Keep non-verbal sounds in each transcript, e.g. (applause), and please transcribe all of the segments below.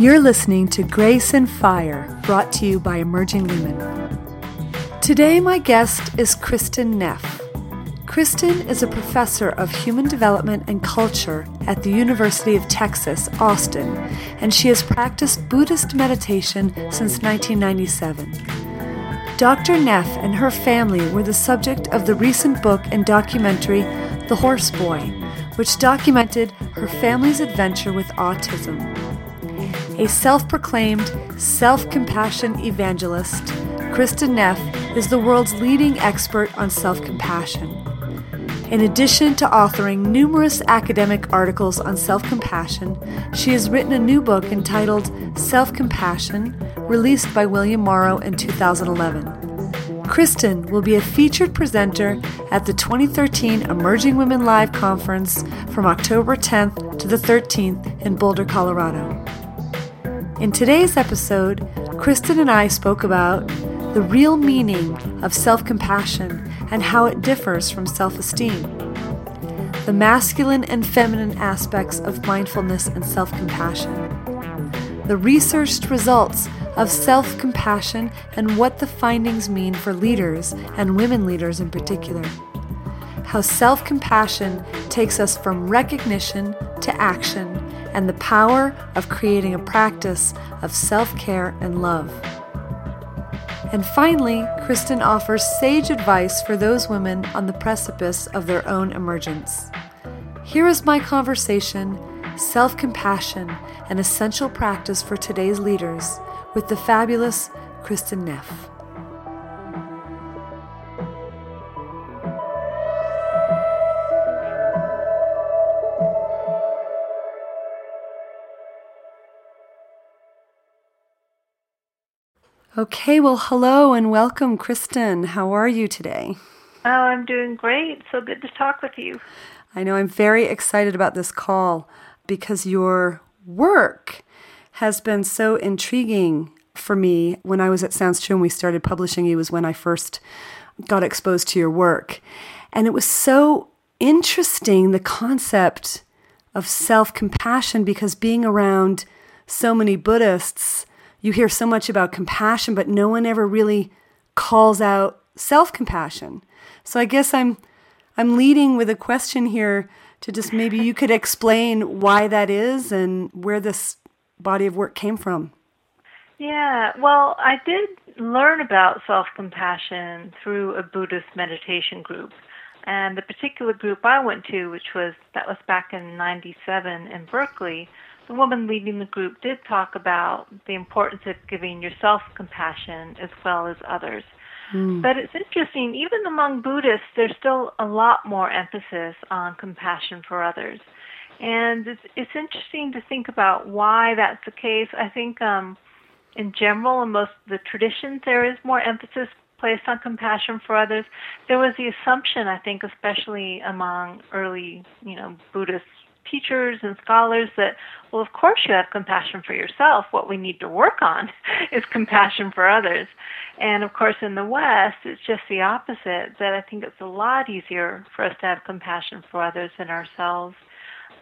You're listening to Grace and Fire, brought to you by Emerging Women. Today, my guest is Kristin Neff. Kristin is a professor of human development and culture at the University of Texas, Austin, and she has practiced Buddhist meditation since 1997. Dr. Neff and her family were the subject of the recent book and documentary The Horse Boy, which documented her family's adventure with autism a self proclaimed self compassion evangelist, Kristin Neff is the world's leading expert on self compassion. In addition to authoring numerous academic articles on self compassion, she has written a new book entitled Self Compassion, released by William Morrow in 2011. Kristin will be a featured presenter at the 2013 Emerging Women Live Conference from October 10th to the 13th in Boulder, Colorado. In today's episode, Kristin and I spoke about the real meaning of self compassion and how it differs from self esteem, the masculine and feminine aspects of mindfulness and self compassion, the researched results of self compassion and what the findings mean for leaders and women leaders in particular, how self compassion takes us from recognition to action and the power of creating a practice of self care and love. And finally, Kristin offers sage advice for those women on the precipice of their own emergence. Here is my conversation Self Compassion, an essential practice for today's leaders, with the fabulous Kristin Neff. Okay, well, hello and welcome, Kristin. How are you today? Oh, I'm doing great. So good to talk with you. I know I'm very excited about this call because your work has been so intriguing for me. When I was at Sounds True and we started publishing you was when I first got exposed to your work. And it was so interesting the concept of self compassion because being around so many Buddhists you hear so much about compassion, but no one ever really calls out self-compassion. So I guess I'm I'm leading with a question here to just maybe you could explain why that is and where this body of work came from. Yeah, well, I did learn about self compassion through a Buddhist meditation group. And the particular group I went to, which was that was back in 97 in Berkeley, the woman leading the group did talk about the importance of giving yourself compassion as well as others. Mm. But it's interesting, even among Buddhists, there's still a lot more emphasis on compassion for others. And it's, it's interesting to think about why that's the case. I think um, in general, in most of the traditions, there is more emphasis placed on compassion for others. There was the assumption, I think, especially among early, you know, Buddhist teachers and scholars that, well, of course you have compassion for yourself. What we need to work on (laughs) is compassion for others. And of course, in the West, it's just the opposite, that I think it's a lot easier for us to have compassion for others than ourselves.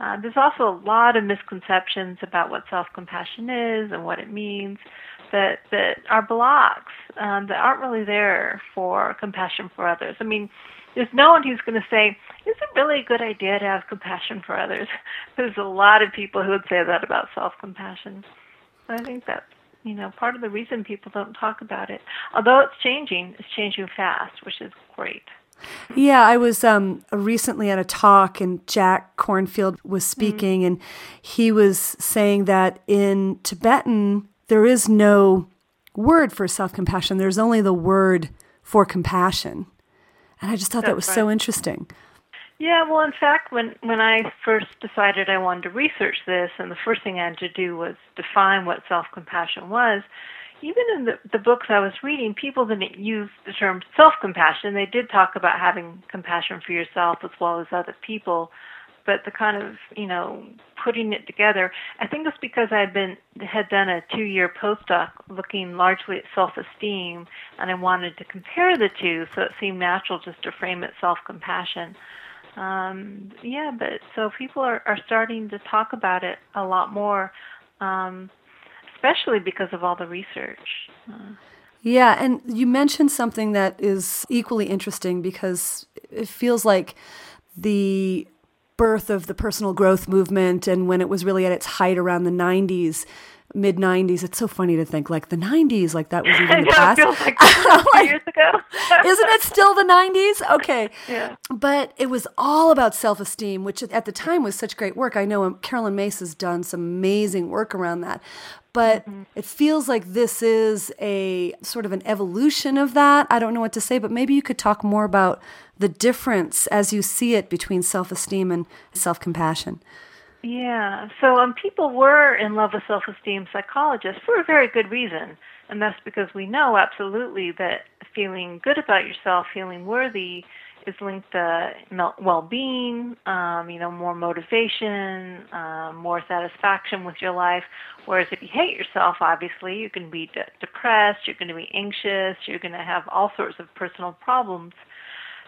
Uh, there's also a lot of misconceptions about what self-compassion is and what it means that that are blocks um, that aren't really there for compassion for others. I mean, there's no one who's going to say, is it really a good idea to have compassion for others? (laughs) There's a lot of people who would say that about self compassion. I think that's you know part of the reason people don't talk about it. Although it's changing, it's changing fast, which is great. Yeah, I was um, recently at a talk, and Jack Kornfield was mm-hmm. speaking, mm-hmm. and he was saying that in Tibetan there is no word for self compassion. There's only the word for compassion. And I just thought That's that was right. so interesting. Yeah, well, in fact, when when I first decided I wanted to research this, and the first thing I had to do was define what self compassion was. Even in the, the books I was reading, people didn't use the term self compassion. They did talk about having compassion for yourself as well as other people, but the kind of you know putting it together i think it's because i had been had done a two year postdoc looking largely at self esteem and i wanted to compare the two so it seemed natural just to frame it self compassion um yeah but so people are are starting to talk about it a lot more um especially because of all the research. Uh, yeah, and you mentioned something that is equally interesting because it feels like the birth of the personal growth movement and when it was really at its height around the 90s mid 90s it's so funny to think like the 90s like that was (laughs) even the past feels like (laughs) (laughs) years ago. isn't it still the 90s okay. Yeah. But it was all about self-esteem which at the time was such great work. I know um, Caroline Myss has done some amazing work around that. But mm-hmm. it feels like this is a sort of an evolution of that. I don't know what to say but maybe you could talk more about the difference as you see it between self esteem and self compassion. Yeah. So um, people were in love with self esteem psychologists for a very good reason. And that's because we know absolutely that feeling good about yourself, feeling worthy, is linked to well-being, um, you know, more motivation, um, more satisfaction with your life. Whereas if you hate yourself, obviously, you're going to be de- depressed, you're going to be anxious, you're going to have all sorts of personal problems.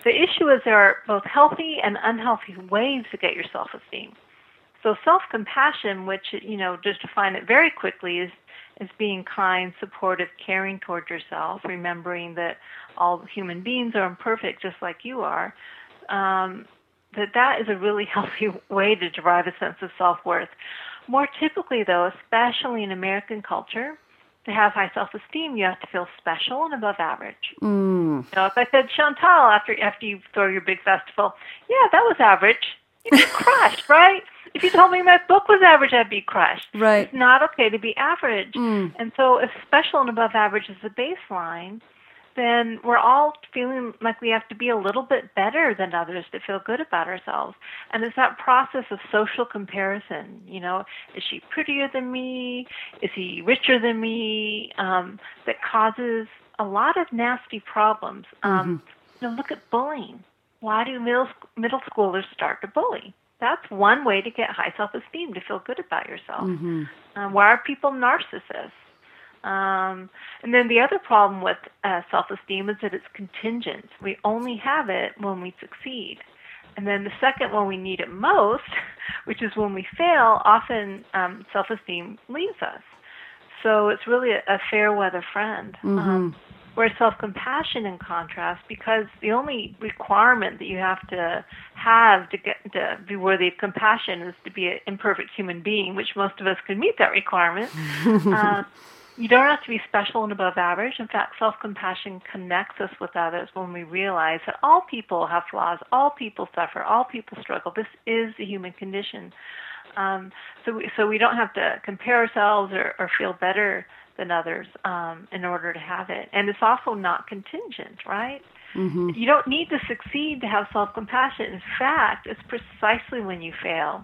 The issue is there are both healthy and unhealthy ways to get your self-esteem. So self-compassion, which you know, just define it very quickly, is is being kind, supportive, caring toward yourself, remembering that all human beings are imperfect, just like you are. Um, that that is a really (laughs) healthy way to derive a sense of self-worth. More typically, though, especially in American culture, to have high self-esteem, you have to feel special and above average. Mm. You know, if I said Chantal after after you throw your big festival, yeah, that was average. You'd be (laughs) crushed, right? If you told me my book was average, I'd be crushed. Right. It's not okay to be average. Mm. And so, if special and above average is the baseline, then we're all feeling like we have to be a little bit better than others to feel good about ourselves. And it's that process of social comparison. You know, is she prettier than me? Is he richer than me? Um, that causes a lot of nasty problems. Um, mm-hmm. You know, look at bullying. Why do middle middle schoolers start to bully? That's one way to get high self esteem to feel good about yourself. Mm-hmm. Um, why are people narcissists? Um, and then the other problem with uh, self-esteem is that it's contingent. We only have it when we succeed. And then the second when we need it most, (laughs) which is when we fail, often um, self-esteem leaves us. So it's really a, a fair weather friend. Mm-hmm. Um, whereas self-compassion, in contrast, because the only requirement that you have to have to get to be worthy of compassion is to be an imperfect human being, which most of us can meet that requirement. (laughs) uh, you don't have to be special and above average. In fact, self compassion connects us with others when we realize that all people have flaws, all people suffer, all people struggle. This is the human condition. Um, so, we, so we don't have to compare ourselves or, or feel better than others um, in order to have it. And it's also not contingent, right? Mm-hmm. You don't need to succeed to have self compassion. In fact, it's precisely when you fail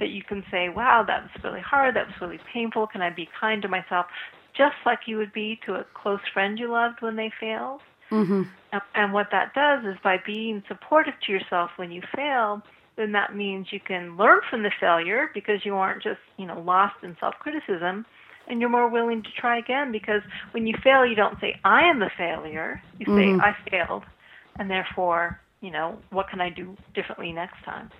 that you can say, wow, that was really hard, that was really painful, can I be kind to myself? Just like you would be to a close friend you loved when they failed. Mm-hmm. And what that does is by being supportive to yourself when you fail, then that means you can learn from the failure because you aren't just, you know, lost in self-criticism and you're more willing to try again because when you fail you don't say I am the failure, you say mm-hmm. I failed and therefore, you know, what can I do differently next time?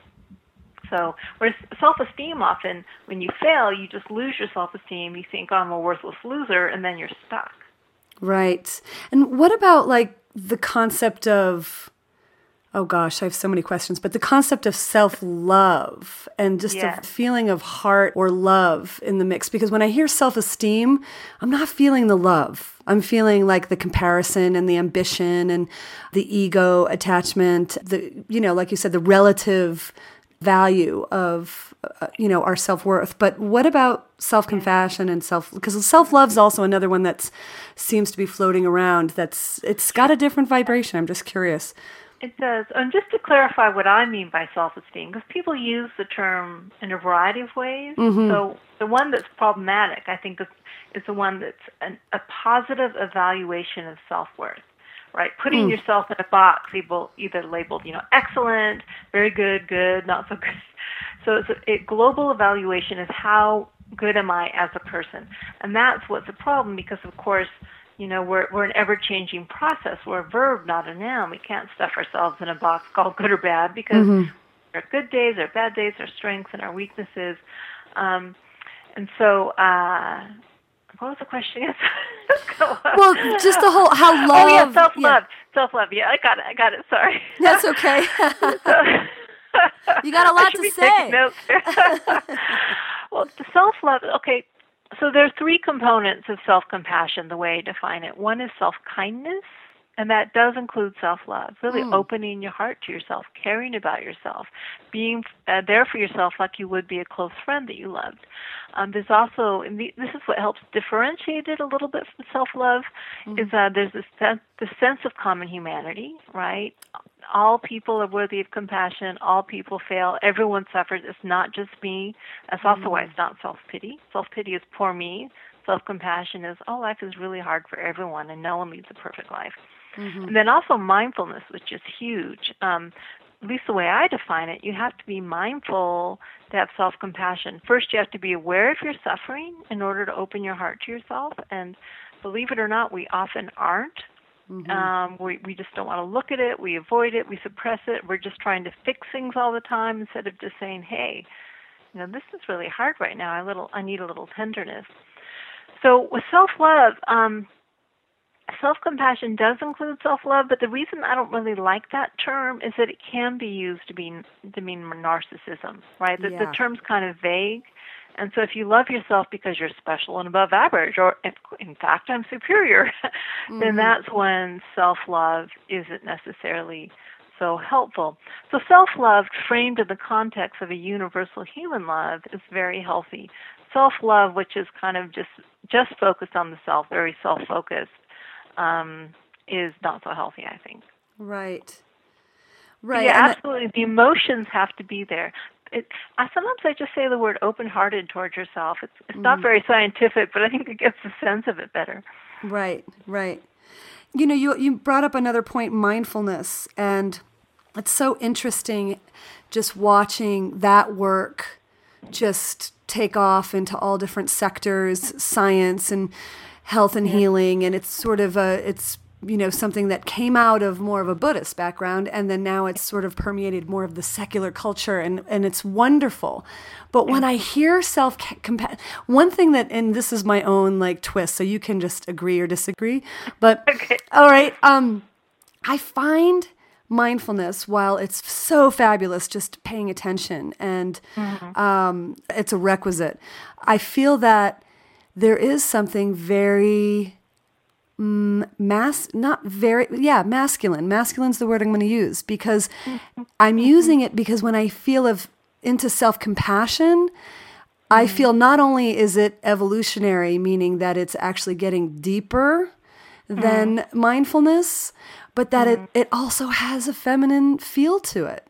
So, whereas self-esteem often, when you fail, you just lose your self-esteem. You think, oh, I'm a worthless loser, and then you're stuck. Right. And what about like the concept of, oh gosh, I have so many questions, but the concept of self love and just yes. a feeling of heart or love in the mix? Because when I hear self esteem, I'm not feeling the love. I'm feeling like the comparison and the ambition and the ego attachment, the, you know, like you said, the relative value of uh, you know our self-worth. But what about self-compassion and self because self-love is also another one that seems to be floating around that's it's got a different vibration. I'm just curious. It does. And just to clarify what i mean by self-esteem because people use the term in a variety of ways. Mm-hmm. so the one that's problematic i think is, is the one that's an, a positive evaluation of self-worth right? Putting mm. yourself in a box, either labeled, you know, excellent, very good, good, not so good. (laughs) So it's a, a global evaluation of how good am I as a person, and that's what's a problem because, of course, you know, we're we're an ever-changing process. We're a verb, not a noun. We can't stuff ourselves in a box called good or bad because mm-hmm. our good days, our bad days, our strengths and our weaknesses. Um, and so, uh, what was the question? (laughs) well, just the whole how love. Oh yeah, self love, yeah. self love. Yeah, I got it. I got it. Sorry. That's okay. you got a (laughs) lot to say. (laughs) well, the self love. Okay, so there are three components of self compassion. The way I define it. One is self kindness and that does include self love, really mm. opening your heart to yourself, caring about yourself, being uh, there for yourself like you would be a close friend that you loved. Um, there's also, and this is what helps differentiate it a little bit from self love, mm. is uh, there's this sense, the sense of common humanity, right? All people are worthy of compassion. All people fail. Everyone suffers. It's not just me. That's also mm. why it's not self pity. Self pity is poor me. Self compassion is, oh, life is really hard for everyone, and no one leads a perfect life. Mm-hmm. And then also mindfulness, which is huge. Um, at least the way I define it, you have to be mindful to have self compassion. First, you have to be aware of your suffering in order to open your heart to yourself. And believe it or not, we often aren't. Mm-hmm. Um, we, we just don't want to look at it. We avoid it. We suppress it. We're just trying to fix things all the time instead of just saying, hey, you know, this is really hard right now. I little, I need a little tenderness. So with self love, um, self compassion does include self love, but the reason I don't really like that term is that it can be used to mean to mean narcissism, right? The, yeah. the term's kind of vague. And so if you love yourself because you're special and above average, or if, in fact I'm superior, (laughs) mm-hmm. then that's when self love isn't necessarily so helpful. So self love framed in the context of a universal human love is very healthy. Self love, which is kind of just just focused on the self, very self focused, um, is not so healthy, I think. Right. Right. Yeah, and absolutely. the emotions have to be there. It, I, sometimes I just say the word open-hearted towards yourself. It's, it's not mm. very scientific, but I think it gets the sense of it better. Right, right. You know, you you brought up another point, mindfulness, and it's so interesting just watching that work just take off into all different sectors, science and health and yeah. healing and it's sort of a it's you know something that came out of more of a buddhist background and then now it's sort of permeated more of the secular culture and and it's wonderful but when i hear self compassion one thing that and this is my own like twist so you can just agree or disagree but (laughs) okay. all right um i find mindfulness while it's so fabulous just paying attention and mm-hmm. um, it's a requisite i feel that there is something very mm, mass not very yeah masculine masculine's the word i'm going to use because i'm using it because when i feel of into self-compassion i mm-hmm. feel not only is it evolutionary meaning that it's actually getting deeper than mm. mindfulness but that mm. it, it also has a feminine feel to it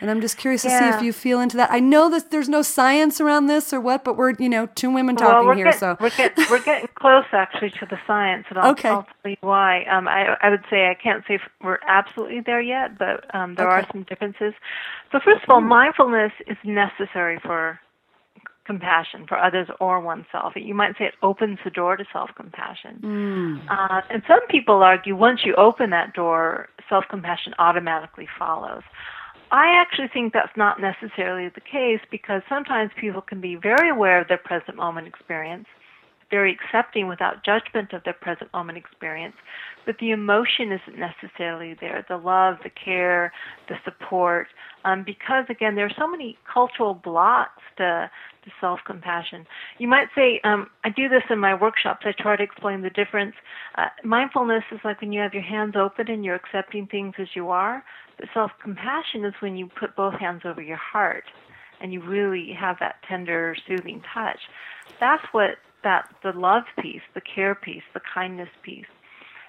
and I'm just curious to yeah. see if you feel into that. I know that there's no science around this or what, but we're, you know, two women talking well, here. Getting, so we're, get, we're getting close actually to the science, and I'll, okay. I'll tell you why. Um, I, I would say I can't say we're absolutely there yet, but um, there okay. are some differences. So first of all, mm. mindfulness is necessary for compassion for others or oneself. You might say it opens the door to self compassion. Mm. Uh, and some people argue once you open that door, self compassion automatically follows. I actually think that's not necessarily the case because sometimes people can be very aware of their present moment experience, very accepting without judgment of their present moment experience, but the emotion isn't necessarily there the love, the care, the support. Um, because, again, there are so many cultural blocks to, to self compassion. You might say, um, I do this in my workshops, I try to explain the difference. Uh, mindfulness is like when you have your hands open and you're accepting things as you are but self compassion is when you put both hands over your heart and you really have that tender, soothing touch. That's what that the love piece, the care piece, the kindness piece.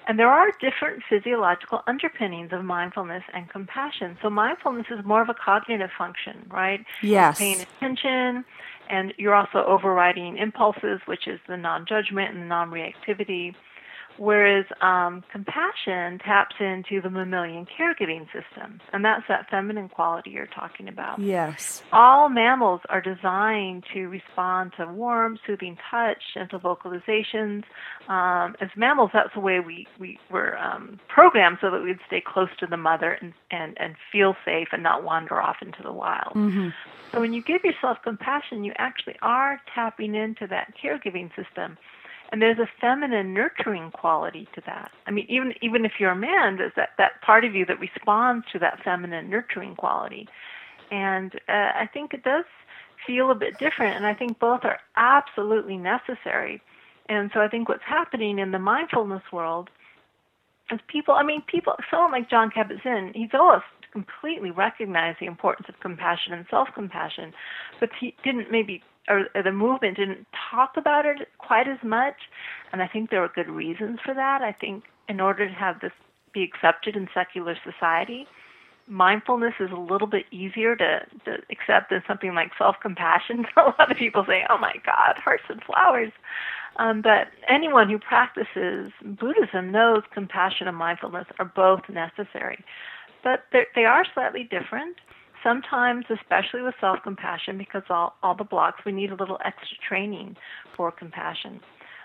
And there are different physiological underpinnings of mindfulness and compassion. So mindfulness is more of a cognitive function, right? Yes. Paying attention, and you're also overriding impulses, which is the non-judgment and the non-reactivity. Whereas um, compassion taps into the mammalian caregiving system, and that's that feminine quality you're talking about. Yes. All mammals are designed to respond to warm, soothing touch, gentle vocalizations. Um, as mammals, that's the way we, we were um, programmed so that we'd stay close to the mother and, and, and feel safe and not wander off into the wild. Mm-hmm. So when you give yourself compassion, you actually are tapping into that caregiving system And there's a feminine nurturing quality to that. I mean, even even if you're a man, there's that, that part of you that responds to that feminine nurturing quality. And uh, I think it does feel a bit different, and I think both are absolutely necessary. And so I think what's happening in the mindfulness world is people, I mean, people, someone like Jon Kabat-Zinn, he's always completely recognized the importance of compassion and self-compassion, but he didn't maybe, or, the movement didn't talk about it quite as much, and I think there were good reasons for that. I think in order to have this be accepted in secular society, mindfulness is a little bit easier to, to accept than something like self-compassion. (laughs) a lot of people say, "Oh my God, hearts and flowers," um, but anyone who practices Buddhism knows compassion and mindfulness are both necessary, but they are slightly different. Sometimes, especially with self-compassion, because all all the blocks, we need a little extra training for compassion.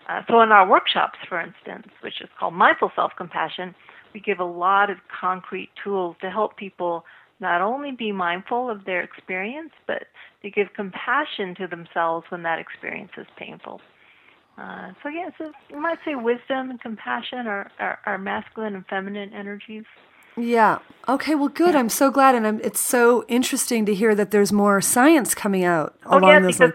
Uh, so in our workshops, for instance, which is called mindful self-compassion we give a lot of concrete tools to help people not only be mindful of their experience, but to give compassion to themselves when that experience is painful. Uh, so yeah, so you might say wisdom and compassion are, are, are masculine and feminine energies. Yeah. Okay. Well, good. Yeah. I'm so glad, and I'm, it's so interesting to hear that there's more science coming out oh, along yeah, those lines.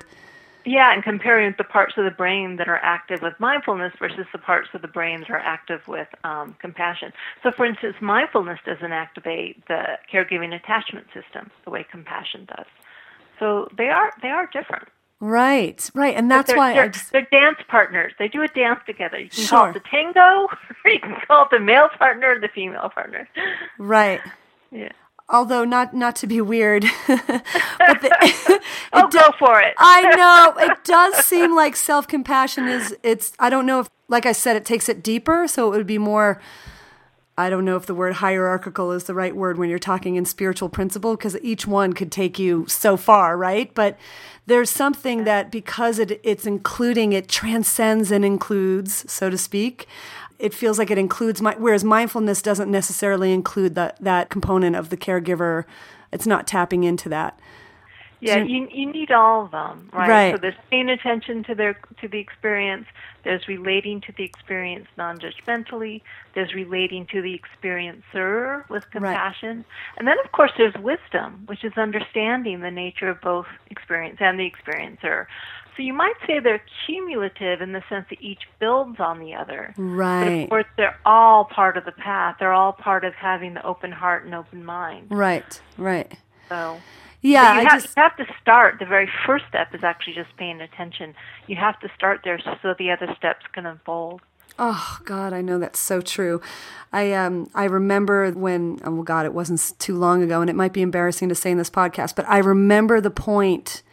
Yeah, and comparing the parts of the brain that are active with mindfulness versus the parts of the brain that are active with um, compassion. So, for instance, mindfulness doesn't activate the caregiving attachment system the way compassion does. So they are they are different. Right, right, and that's they're, why they're, just... they're, dance partners. They do a dance together. You can sure. call it the tango, (laughs) or you can call it the male partner or the female partner. Right. Yeah although not not to be weird (laughs) but the, (laughs) oh do, go for it i know it does seem like self-compassion is it's i don't know if like i said it takes it deeper so it would be more i don't know if the word hierarchical is the right word when you're talking in spiritual principle because each one could take you so far right? But there's something that because it, it's including it transcends and includes so to speak. It feels like it includes my whereas mindfulness doesn't necessarily include that that component of the caregiver. It's not tapping into that yeah you you need all of them right? right so there's paying attention to their to the experience there's relating to the experience non-judgmentally there's relating to the experiencer with compassion right. and then of course there's wisdom which is understanding the nature of both experience and the experiencer so you might say they're cumulative in the sense that each builds on the other. Right. But of course, they're all part of the path. They're all part of having the open heart and open mind. Right. Right. So. Yeah, you have, just you have to start. The very first step is actually just paying attention. You have to start there so the other steps can unfold. Oh God, I know that's so true. I um I remember when oh God, it wasn't too long ago, and it might be embarrassing to say in this podcast, but I remember the point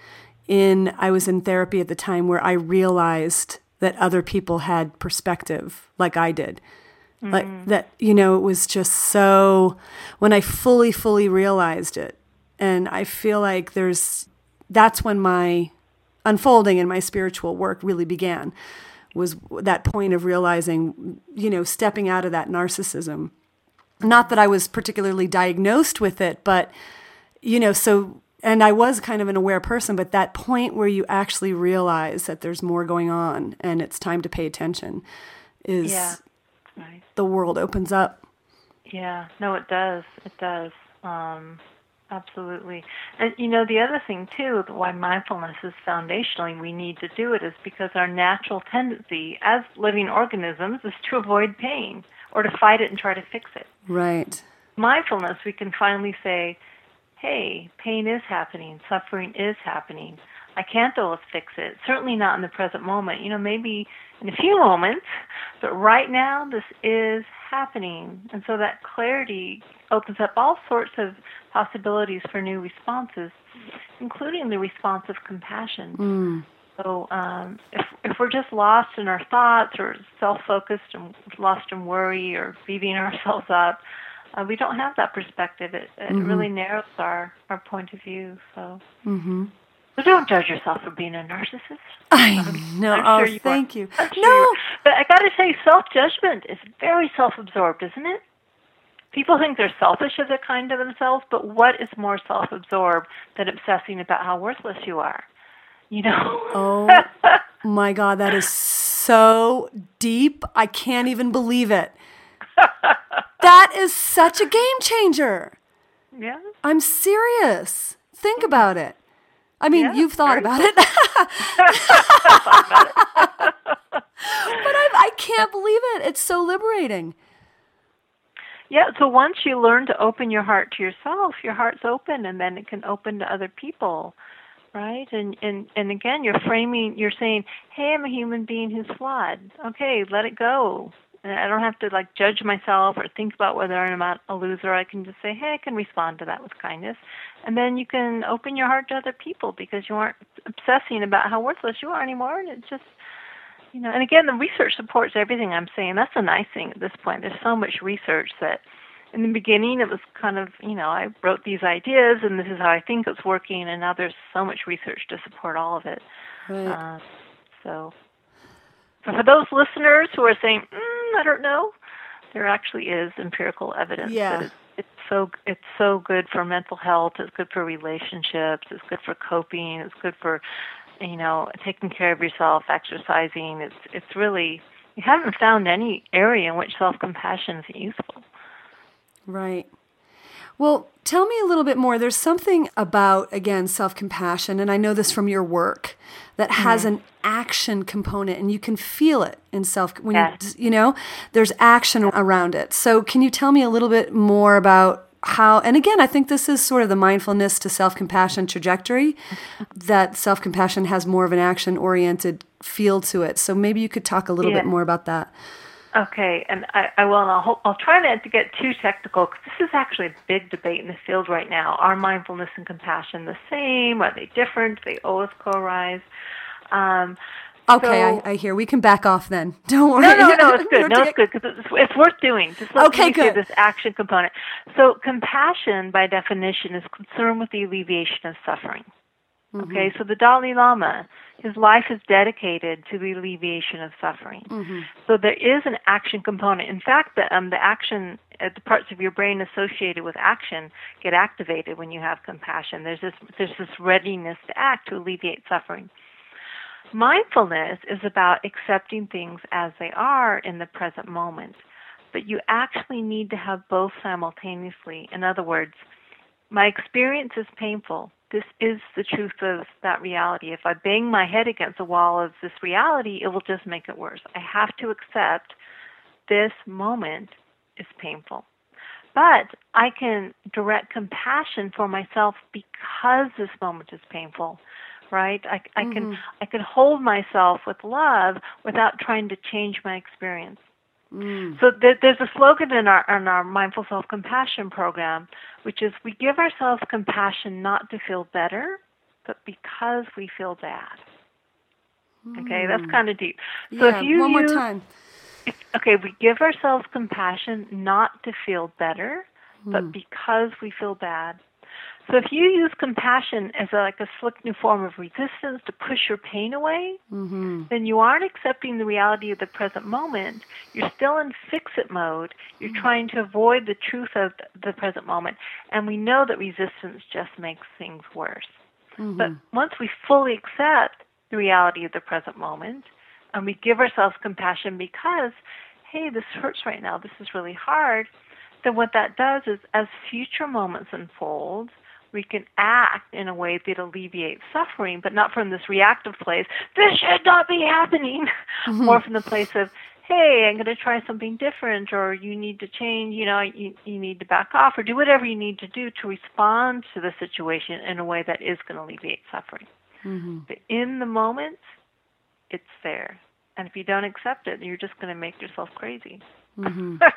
in I was in therapy at the time where I realized that other people had perspective like I did. Mm-hmm. Like that, you know, it was just so when I fully, fully realized it. And I feel like there's that's when my unfolding and my spiritual work really began was that point of realizing, you know, stepping out of that narcissism. Not that I was particularly diagnosed with it, but you know, so and I was kind of an aware person, but that point where you actually realize that there's more going on and it's time to pay attention is yeah. the world opens up. Yeah, no, it does. It does. Um, absolutely. And you know, the other thing too, why mindfulness is foundationally we need to do it is because our natural tendency as living organisms is to avoid pain or to fight it and try to fix it. Right. Mindfulness, we can finally say, hey, pain is happening, suffering is happening. I can't always fix it. Certainly not in the present moment. You know, maybe in a few moments, but right now this is happening. And so that clarity opens up all sorts of possibilities for new responses, including the response of compassion. Mm. So um, if if we're just lost in our thoughts or self-focused and lost in worry or beating (laughs) ourselves up, uh, we don't have that perspective. It, it mm-hmm. really narrows our, our point of view. So, mm-hmm. so don't judge yourself for being a narcissist. I know. I'm oh, sure you thank are. you. I'm no, sure but I got to say, self judgment is very self absorbed, isn't it? People think they're selfish if they're kind to themselves, but what is more self absorbed than obsessing about how worthless you are? You know? oh (laughs) my God, that is so deep. I can't even believe it. that is such a game changer. Yeah. I'm serious. Think about it. I mean, Yeah, you've thought very about (laughs) (laughs) it. but I, I can't believe it. It's so liberating. Yeah, so once you learn to open your heart to yourself, your heart's open and then it can open to other people. Right? And and and again you're framing you're saying, Hey, I'm a human being who's flawed. Okay, let it go. And I don't have to like judge myself or think about whether I'm a loser. I can just say, Hey, I can respond to that with kindness. And then you can open your heart to other people because you aren't obsessing about how worthless you are anymore and it's just you know, and again, the research supports everything I'm saying. That's a nice thing at this point. There's so much research that in the beginning it was kind of, you know, I wrote these ideas and this is how I think it's working, and now there's so much research to support all of it. Right. Uh, so, so for those listeners who are saying, mm, I don't know, there actually is empirical evidence Yeah. that it's, it's so it's so good for mental health. It's good for relationships. It's good for coping. It's good for you know taking care of yourself, exercising. It's it's really you haven't found any area in which self compassion is useful. Right. Well, tell me a little bit more. There's something about, again, self compassion, and I know this from your work, that has mm-hmm. an action component, and you can feel it in self. When Yes. you, you know, there's action around it. So, can you tell me a little bit more about how? And again, I think this is sort of the mindfulness to self compassion trajectory. that self compassion has more of an action oriented feel to it. So, maybe you could talk a little Yeah. bit more about that. Okay, and I, I will. And I'll, I'll try not to get too technical because this is actually a big debate in the field right now. Are mindfulness and compassion the same? Are they different? Do they always co-arise? Um, Okay, so- I, I hear. We can back off then. (laughs) Don't worry. No, no, (laughs) no, it's good. No, it's good because it's, it's worth doing. Just let Okay, me good. this action component. So, compassion, by definition, is concern with the alleviation of suffering. Mm-hmm. Okay, so the Dalai Lama, his life is dedicated to the alleviation of suffering. Mm-hmm. So there is an action component. In fact, the, um, the action, uh, the parts of your brain associated with action get activated when you have compassion. There's this, there's this readiness to act to alleviate suffering. Mindfulness is about accepting things as they are in the present moment, but you actually need to have both simultaneously. In other words, my experience is painful. This is the truth of that reality. If I bang my head against the wall of this reality, it will just make it worse. I have to accept this moment is painful. But I can direct compassion for myself because this moment is painful, right? I, I can mm-hmm. I can hold myself with love without trying to change my experience. Mm. So there, there's a slogan in our in our mindful self compassion program, which is we give ourselves compassion not to feel better, but because we feel bad. Okay, that's hmm. kind of deep. So yeah, if you one more use- time. okay, we give ourselves compassion not to feel better, but hmm. because we feel bad. So if you use compassion as a, like a slick new form of resistance to push your pain away, mm-hmm. then you aren't accepting the reality of the present moment. You're still in fix-it mode. You're mm-hmm. trying to avoid the truth of the present moment, and we know that resistance just makes things worse. Mm-hmm. But once we fully accept the reality of the present moment, and we give ourselves compassion because, hey, this hurts right now, this is really hard, then what that does is as future moments unfold, we can act in a way that alleviates suffering, but not from this reactive place, this should not be happening, mm-hmm. more from the place of, hey, I'm going to try something different, or you need to change, you know, you, you need to back off, or do whatever you need to do to respond to the situation in a way that is going to alleviate suffering. Mm-hmm. But in the moment, it's there. And if you don't accept it, you're just going to make yourself crazy. Mm-hmm. (laughs)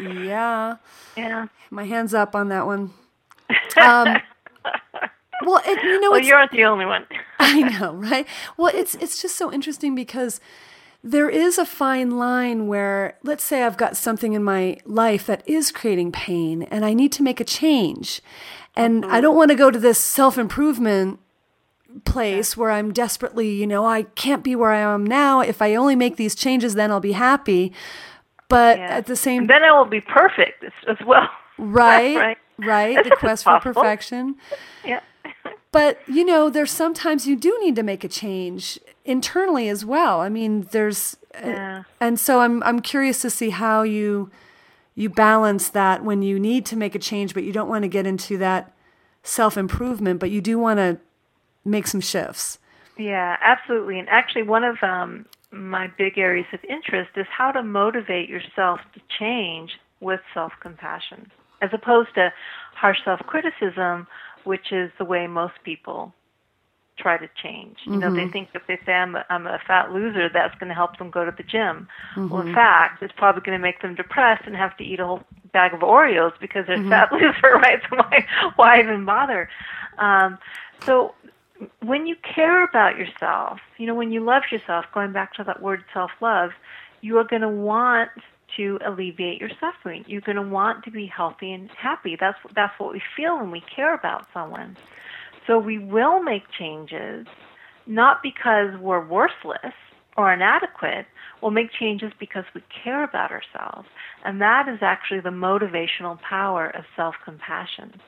Yeah, yeah. my hands up on that one. Um, well, it, you know, well, you're not the only one. (laughs) I know, right? Well, it's it's just so interesting because there is a fine line where let's say I've got something in my life that is creating pain and I need to make a change. And I don't want to go to this self-improvement place where I'm desperately, you know, I can't be where I am now. If I only make these changes then I'll be happy. But Yeah. at the same And then I will be perfect as, as well. (laughs) right, right. right, the quest for perfection. Yeah. But, you know, there's sometimes you do need to make a change internally as well. I mean, there's Yeah. and so I'm I'm curious to see how you you balance that when you need to make a change but you don't want to get into that self-improvement, but you do want to make some shifts. Yeah, absolutely. And actually, one of um, my big areas of interest is how to motivate yourself to change with self compassion, as opposed to harsh self criticism, which is the way most people try to change. You know, they mm-hmm. think if they say I'm a, I'm a fat loser, that's going to help them go to the gym. Well, in mm-hmm. fact, it's probably going to make them depressed and have to eat a whole bag of Oreos because they're a fat (laughs) loser, right? So why, why even bother? Um, so when you care about yourself, you know, when you love yourself, going back to that word self love, you are going to want to alleviate your suffering. You're going to want to be healthy and happy. That's that's what we feel when we care about someone. So we will make changes not because we're worthless or inadequate. We'll make changes because we care about ourselves. And that is actually the motivational power of self compassion.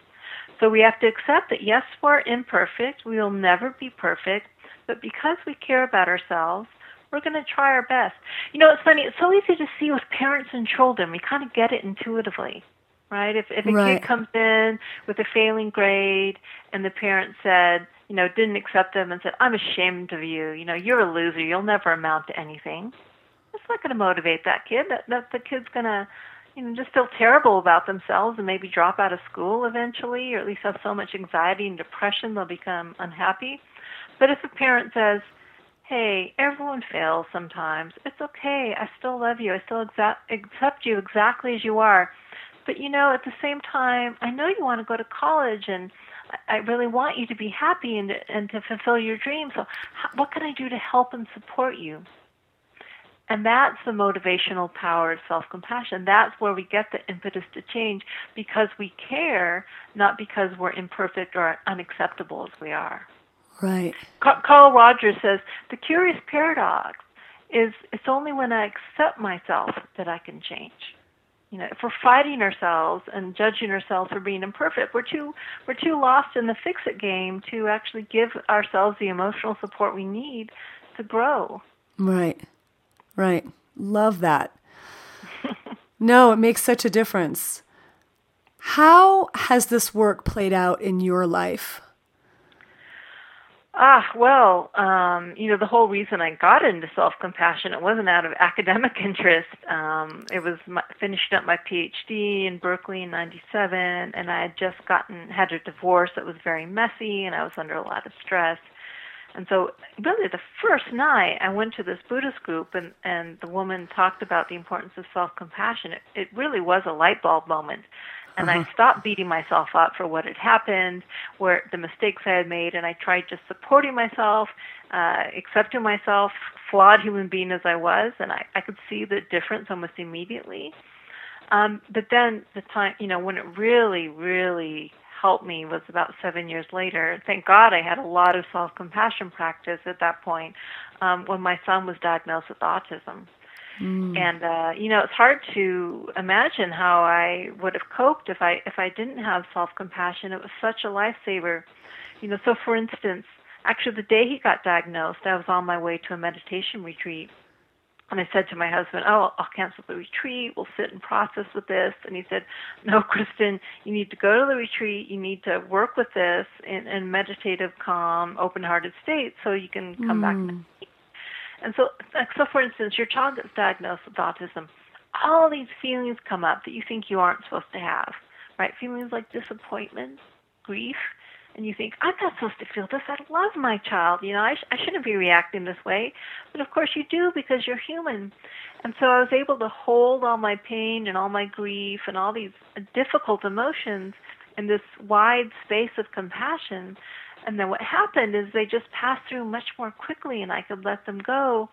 So we have to accept that yes, we're imperfect. We will never be perfect. But because we care about ourselves, we're going to try our best. You know, it's funny. It's so easy to see with parents and children. We kind of get it intuitively, right? If, if a Right. kid comes in with a failing grade and the parent said, you know, didn't accept them and said, I'm ashamed of you. You know, you're a loser. You'll never amount to anything. That's not going to motivate that kid. That, that the kid's going to you know, just feel terrible about themselves and maybe drop out of school eventually, or at least have so much anxiety and depression they'll become unhappy. But if a parent says, hey, everyone fails sometimes, it's okay, I still love you, I still exa- accept you exactly as you are. But you know, at the same time, I know you want to go to college and I really want you to be happy and, and to fulfill your dreams. So, what can I do to help and support you? And that's the motivational power of self compassion. That's where we get the impetus to change because we care, not because we're imperfect or unacceptable as we are. Right. Carl Rogers says the curious paradox is it's only when I accept myself that I can change. You know, if we're fighting ourselves and judging ourselves for being imperfect, we're too we're too lost in the fix it game to actually give ourselves the emotional support we need to grow. Right. Right. Love that. (laughs) no, it makes such a difference. How has this work played out in your life? Ah, well, um, you know, the whole reason I got into self compassion, it wasn't out of academic (laughs) interest. Um, it was my, finishing up my PhD in Berkeley in '97, and I had just gotten had a divorce that was very messy, and I was under a lot of stress. And so, really, the first night I went to this Buddhist group, and and the woman talked about the importance of self compassion. It, it really was a light bulb moment. And I stopped beating myself up for what had happened, where the mistakes I had made, and I tried just supporting myself, uh, accepting myself, flawed human being as I was, and I, I could see the difference almost immediately. Um, but then the time, you know, when it really, really helped me was about seven years later. Thank God I had a lot of self compassion practice at that point um, when my son was diagnosed with autism. And uh, you know, it's hard to imagine how I would have coped if I if I didn't have self compassion. It was such a lifesaver. You know, so for instance, actually the day he got diagnosed, I was on my way to a meditation retreat. And I said to my husband, "Oh, I'll cancel the retreat. We'll sit and process with this." And he said, "No, (laughs) Kristin, you need to go to the retreat. You need to work with this in, in meditative, calm, open-hearted state, so you can come back and so, so for instance, your child gets diagnosed with autism. All these feelings come up that you think you aren't supposed to have, right? Feelings like disappointment, grief, and you think, I'm not supposed to feel this. I love my child. You know, I, sh- I shouldn't be reacting this way. But of course you do because you're human. And so I was able to hold all my pain and all my grief and all these difficult emotions in this wide space of compassion. And then what happened is they just passed through much more quickly and I could let them go.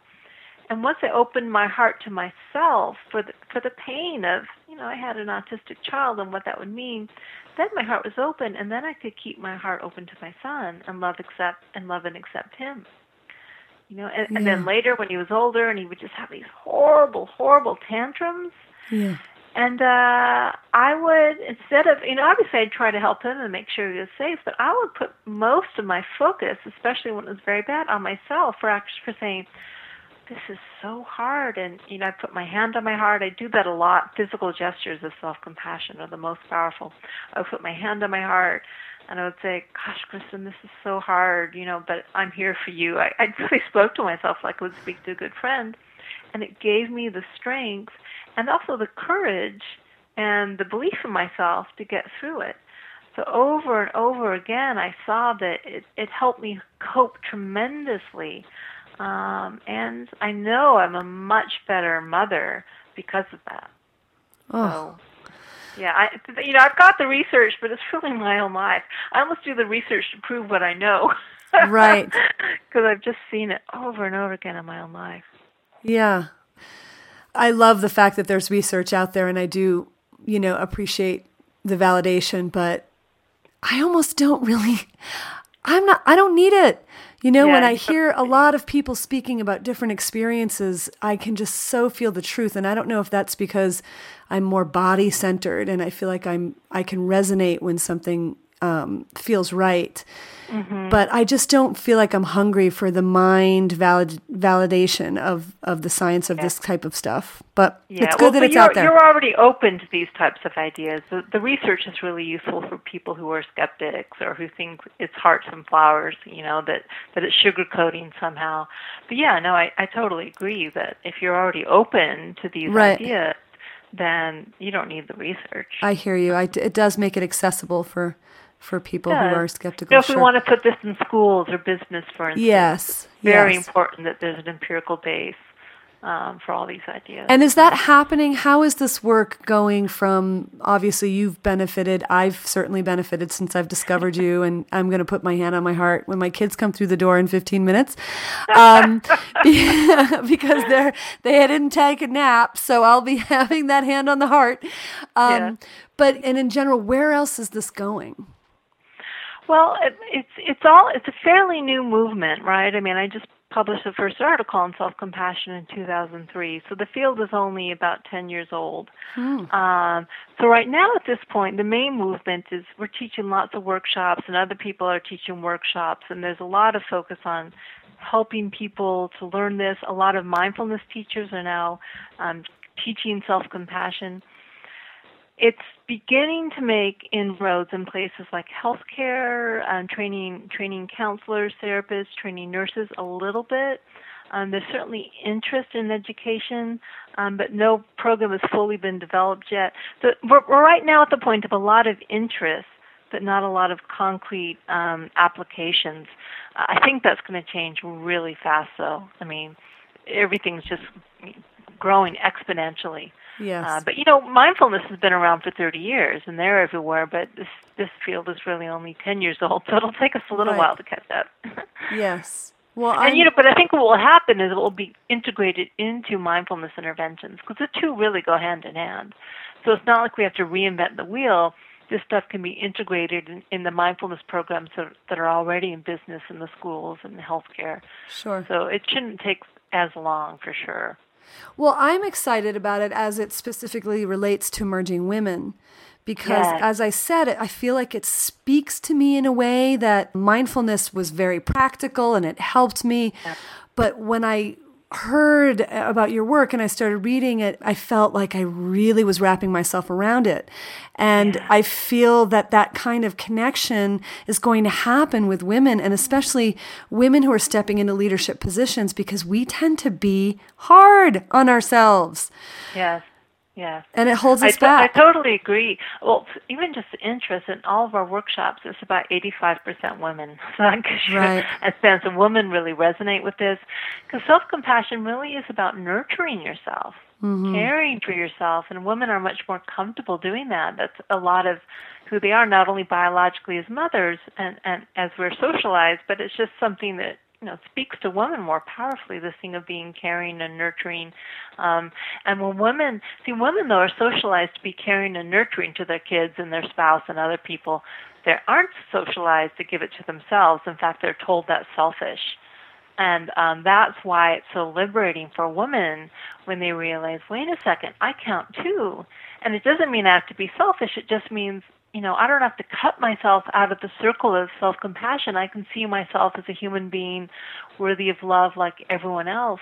And once I opened my heart to myself for the for the pain of, you know, I had an autistic child and what that would mean, then my heart was open and then I could keep my heart open to my son and love accept and love and accept him. You know, and, and then later when he was older and he would just have these horrible, horrible tantrums, Yeah. And uh, I would, instead of, you know, obviously I'd try to help him and make sure he was safe, but I would put most of my focus, especially when it was very bad, on myself for actually for saying, this is so hard. And, you know, I put my hand on my heart. I do that a lot. Physical gestures of self compassion are the most powerful. I would put my hand on my heart and I would say, Gosh, Kristin, this is so hard, you know, but I'm here for you. I, I really (laughs) spoke to myself like I would speak to a good friend. And it gave me the strength and also the courage and the belief in myself to get through it. So over and over again, I saw that it, it helped me cope tremendously. Um, and I know I'm a much better mother because of that. Oh. So, yeah, I, you know, I've got the research, but it's really (laughs) my own life. I almost do the research to prove what I know. Right. (laughs) Because I've just seen it over and over again in my own life. Yeah. I love the fact that there's research out there and I do, you know, appreciate the validation, but I almost don't really I'm not I don't need it. You know, Yeah, when I hear a lot of people speaking about different experiences, I can just so feel the truth and I don't know if that's because I'm more body centered and I feel like I'm I can resonate when something um, feels right. Mm-hmm. But I just don't feel like I'm hungry for the mind valid, validation of, of the science of this type of stuff. But Yeah, it's good well, that it's you're, out there. You're already open to these types of ideas. The, the research is really useful for people who are skeptics or who think it's hearts and flowers, you know, that, that it's sugarcoating somehow. But yeah, no, I, I totally agree that if you're already open to these Right. ideas, then you don't need the research. I hear you. I, it does make it accessible for for people who are You skeptical. know, if we want to put this in schools or business, for instance, yes, very yes. important that there's an empirical base um, for all these ideas. And is that happening? How is this work going from obviously you've benefited, I've certainly benefited since I've discovered you, and I'm going to put my hand on my heart when my kids come through the door in 15 minutes. Um, (laughs) (laughs) because they're, they didn't take a nap, so I'll be (laughs) having that hand on the heart. Um, Yeah. But, and in general, where else is this going? Well, it, it's it's all it's a fairly new movement, right? I mean, I just published the first article on self-compassion in 2003, so the field is only about 10 years old. Um, so right now, at this point, the main movement is we're teaching lots of workshops, and other people are teaching workshops, and there's a lot of focus on helping people to learn this. A lot of mindfulness teachers are now um, teaching self-compassion it's beginning to make inroads in places like healthcare, um, training training counselors, therapists, training nurses a little bit. Um, there's certainly interest in education, um, but no program has fully been developed yet. So we're, we're right now at the point of a lot of interest, but not a lot of concrete um, applications. I think that's going to change really fast, though. I mean, everything's just growing exponentially. Yes. Uh, but you know, mindfulness has been around for 30 years, and they're everywhere. But this this field is really only 10 years old, (laughs) so it'll take us a little Right. while to catch up. (laughs) yes. Well, I'm, and you know, but I think what will happen is it will be integrated into mindfulness interventions because the two really go hand in hand. So it's not like we have to reinvent the wheel. This stuff can be integrated in, in the mindfulness programs that, that are already in business in the schools and the healthcare. sure. So it shouldn't take as long for sure. Well, I'm excited about it as it specifically relates to emerging women because, Yes. as I said, I feel like it speaks to me in a way that mindfulness was very practical and it helped me. But when I heard about your work and I started reading it, I felt like I really was wrapping myself around it. And I feel that that kind of connection is going to happen with women and especially women who are stepping into leadership positions because we tend to be hard on ourselves Yes. Yes. and it holds I, us to- I back. totally agree. Well, even just the interest in all of our workshops, it's about 85% women. (laughs) So you Right. (laughs) a sense of women really resonate with this. Because self compassion really is about nurturing yourself, Mm-hmm. caring for yourself, and women are much more comfortable doing that. That's a lot of who they are, not only biologically as mothers and, and as we're socialized, but it's just something that you know speaks to women more powerfully. This thing of being caring and nurturing, um, and when women see women though are socialized to be caring and nurturing to their kids and their spouse and other people, they aren't socialized to give it to themselves. In fact, they're told that's selfish. And um, that's why it's so liberating for women when they realize, wait a second, I count too. And it doesn't mean I have to be selfish. It just means, you know, I don't have to cut myself out of the circle of self compassion. I can see myself as a human being worthy of love like everyone else.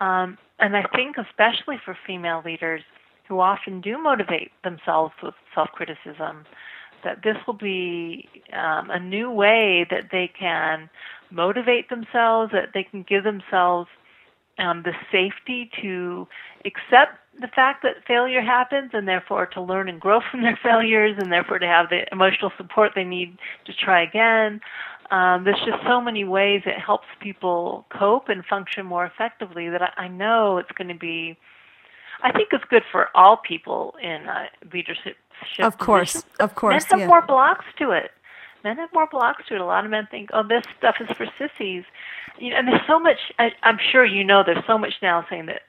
Um, and I think, especially for female leaders who often do motivate themselves with self criticism, that this will be um, a new way that they can motivate themselves, that they can give themselves um, the safety to accept the fact that failure happens and therefore to learn and grow (laughs) from their failures and therefore to have the emotional support they need to try again. Um, there's just so many ways it helps people cope and function more effectively that I, I know it's going to be. I think it's good for all people in uh, leadership. Of course, positions. of course. Men have yeah. more blocks to it men have more blocks to it. A lot of men think, oh, this stuff is for sissies. You know, and there's so much. I, I'm sure you know. There's so much now saying that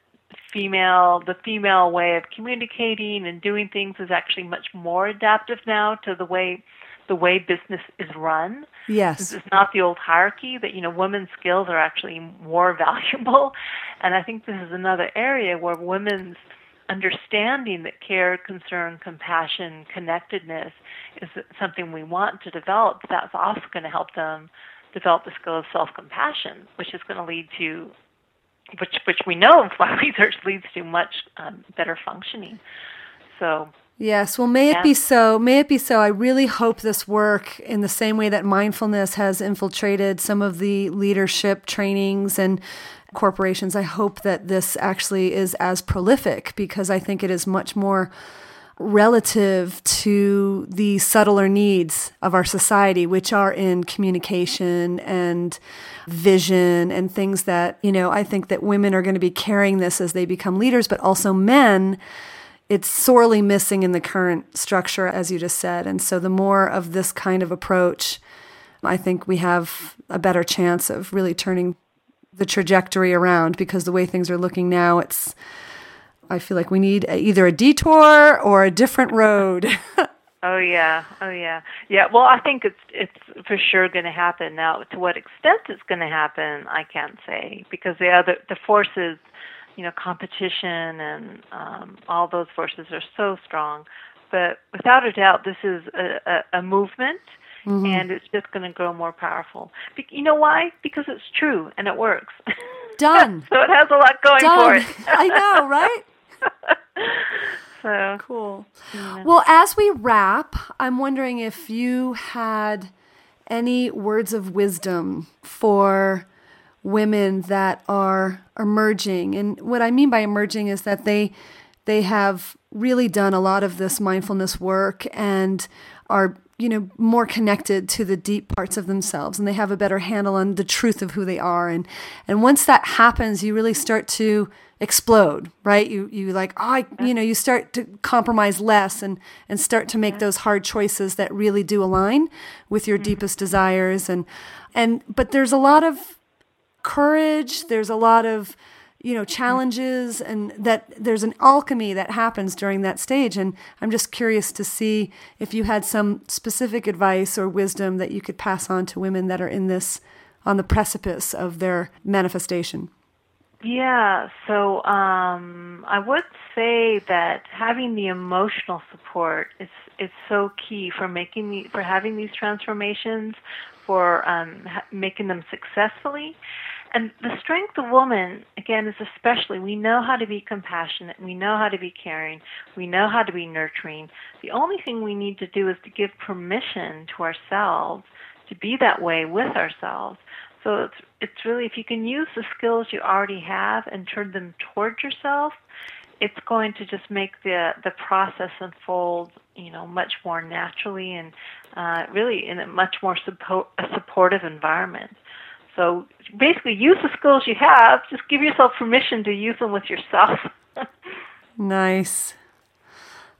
female, the female way of communicating and doing things is actually much more adaptive now to the way the way business is run. Yes. It's not the old hierarchy that, you know, women's skills are actually more (laughs) valuable. And I think this is another area where women's understanding that care, concern, compassion, connectedness is something we want to develop, that's also going to help them develop the skill of self-compassion, which is going to lead to, which which we know (laughs) from research leads to much um, better functioning. So. Yes, well, may it be so. May it be so. I really hope this work, in the same way that mindfulness has infiltrated some of the leadership trainings and corporations. I hope that this actually is as prolific because I think it is much more relative to the subtler needs of our society, which are in communication and vision and things that, you know, I think that women are going to be carrying this as they become leaders, but also men. It's sorely missing in the current structure, as you just said. And so the more of this kind of approach, I think we have a better chance of really turning the trajectory around because the way things are looking now, it's I feel like we need either a detour or a different road. (laughs) oh yeah, oh yeah, yeah. Well, I think it's it's for sure going to happen. Now, to what extent it's going to happen, I can't say because the other the forces, you know, competition and um, all those forces are so strong. But without a doubt, this is a, a, a movement Mm-hmm. and it's just going to grow more powerful. Be- you know why? Because it's true and it works. Done. (laughs) so it has a lot going Done. for it. (laughs) I know, right? (laughs) so cool. Yeah. Well, as we wrap, I'm wondering if you had any words of wisdom for women that are emerging. And what I mean by emerging is that they they have really done a lot of this mindfulness work and are you know more connected to the deep parts of themselves and they have a better handle on the truth of who they are. And and once that happens you really start to explode right? You you like oh I, you know you start to compromise less and and start to make those hard choices that really do align with your mm-hmm. deepest desires. And and but there's a lot of courage there's a lot of you know challenges and that there's an alchemy that happens during that stage. And i'm just curious to see if you had some specific advice or wisdom that you could pass on to women that are in this on the precipice of their manifestation. Yeah. So um, i would say that having the emotional support is is so key for making the, for having these transformations for um, ha- making them successfully and the strength of woman, again, is especially we know how to be compassionate, we know how to be caring, we know how to be nurturing. The only thing we need to do is to give permission to ourselves to be that way with ourselves. So it's it's really if you can use the skills you already have and turn them towards yourself, it's going to just make the the process unfold, you know, much more naturally and uh, really in a much more support, a supportive environment. So basically, use the skills you have. Just give yourself permission to use them with yourself. (laughs) nice.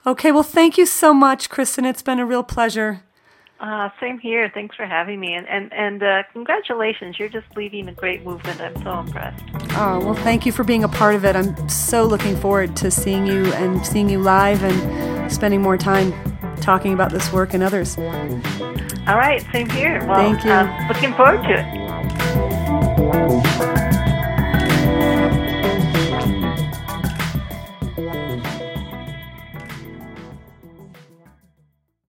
Okay, well, thank you so much, Kristin. It's been a real pleasure. Uh, same here. Thanks for having me, and and and uh, congratulations. You're just leading a great movement. I'm so impressed. Oh well, thank you for being a part of it. I'm so looking forward to seeing you and seeing you live and spending more time talking about this work and others. All right, same here. Well, thank you. Um, looking forward to it. Thank you.